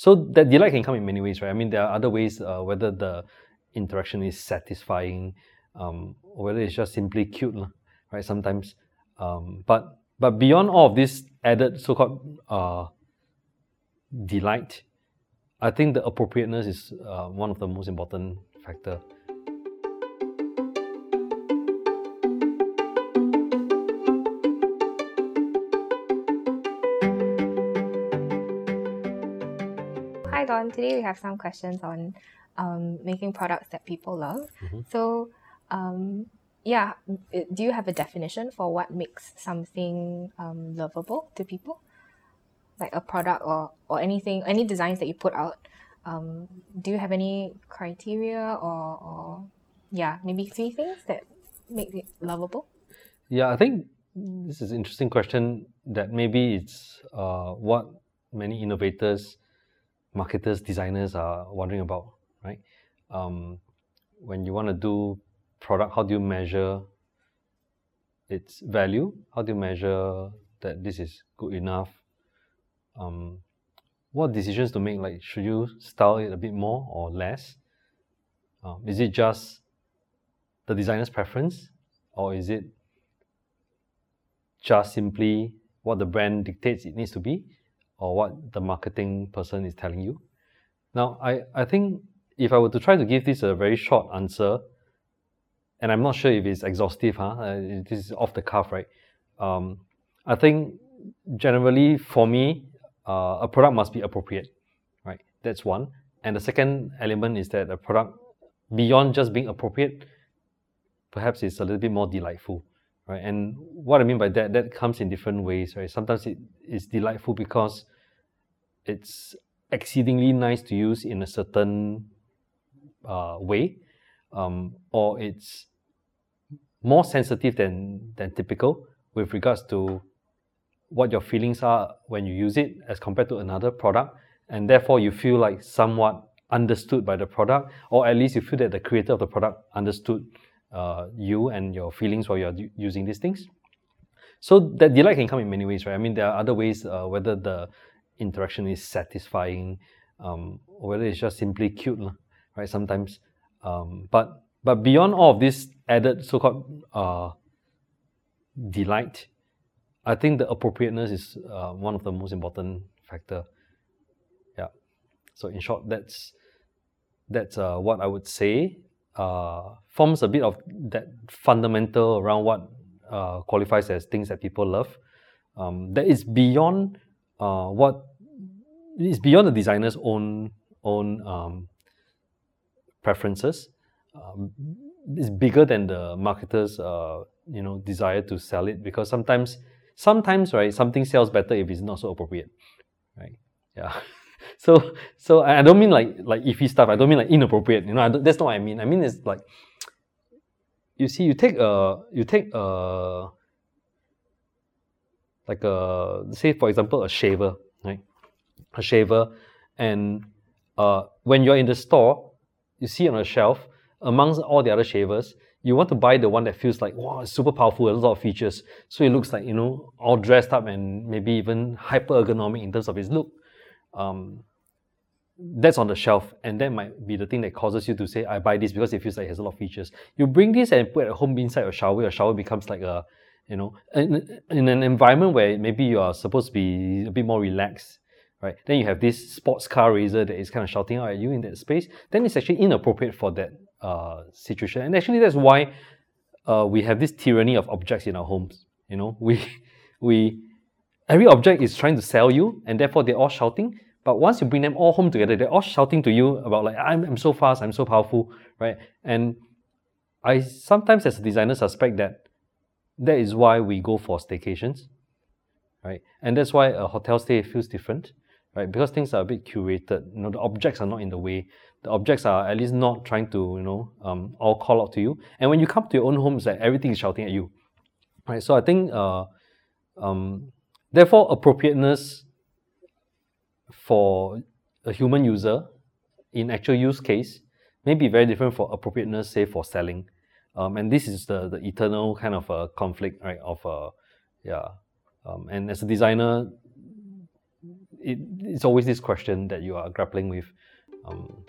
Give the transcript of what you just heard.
So that delight can come in many ways, right? I mean, there are other ways, uh, whether the interaction is satisfying, um, or whether it's just simply cute, right? Sometimes, um, but but beyond all of this added so-called uh, delight, I think the appropriateness is uh, one of the most important factor. Hi Don, today we have some questions on um, making products that people love. Mm-hmm. So, um, yeah, do you have a definition for what makes something um, lovable to people? Like a product or, or anything, any designs that you put out. Um, do you have any criteria or, or, yeah, maybe three things that make it lovable? Yeah, I think this is an interesting question that maybe it's uh, what many innovators, marketers, designers are wondering about, right? Um, when you want to do product, how do you measure its value? How do you measure that this is good enough? Um, what decisions to make? Like, should you style it a bit more or less? Um, is it just the designer's preference, or is it just simply what the brand dictates it needs to be, or what the marketing person is telling you? Now, I, I think if I were to try to give this a very short answer, and I'm not sure if it's exhaustive, huh? Uh, this is off the cuff, right? Um, I think generally for me, uh, a product must be appropriate, right? That's one. And the second element is that a product, beyond just being appropriate, perhaps it's a little bit more delightful, right? And what I mean by that, that comes in different ways, right? Sometimes it is delightful because it's exceedingly nice to use in a certain uh, way, um, or it's more sensitive than, than typical with regards to what your feelings are when you use it as compared to another product. And therefore, you feel like somewhat understood by the product, or at least you feel that the creator of the product understood uh, you and your feelings while you're using these things. So that delight can come in many ways, right? I mean, there are other ways, uh, whether the interaction is satisfying, um, or whether it's just simply cute, right? Sometimes, um, but but beyond all of this added so-called uh, delight, I think the appropriateness is uh, one of the most important factor. Yeah. So in short, that's that's uh, what I would say. Uh, forms a bit of that fundamental around what uh, qualifies as things that people love. Um, that is beyond uh, what is beyond the designer's own own um, preferences. Um, is bigger than the marketer's uh, you know desire to sell it because sometimes sometimes right something sells better if it's not so appropriate right? Yeah so so I don't mean like like iffy stuff I don't mean like inappropriate you know that's not what I mean I mean it's like you see you take a you take a like a say for example a shaver right a shaver and uh, when you're in the store you see on a shelf amongst all the other shavers, you want to buy the one that feels like wow, it's super powerful, a lot of features. So it looks like you know all dressed up and maybe even hyper ergonomic in terms of its look. Um, that's on the shelf, and that might be the thing that causes you to say, "I buy this because it feels like it has a lot of features." You bring this and put it at home inside your shower. Your shower becomes like a, you know, in, in an environment where maybe you are supposed to be a bit more relaxed right? Then you have this sports car racer that is kind of shouting out at you in that space. Then it's actually inappropriate for that uh, situation. And actually, that's why uh, we have this tyranny of objects in our homes. You know, we we every object is trying to sell you, and therefore they're all shouting. But once you bring them all home together, they're all shouting to you about like I'm, I'm so fast, I'm so powerful, right? And I sometimes as a designer suspect that that is why we go for staycations, right? And that's why a hotel stay feels different, right? Because things are a bit curated. You know, the objects are not in the way the objects are at least not trying to you know um, all call out to you and when you come to your own home it's like everything is shouting at you right so i think uh, um, therefore appropriateness for a human user in actual use case may be very different for appropriateness say for selling um, and this is the, the eternal kind of a conflict right of uh, yeah um, and as a designer it, it's always this question that you are grappling with. Um.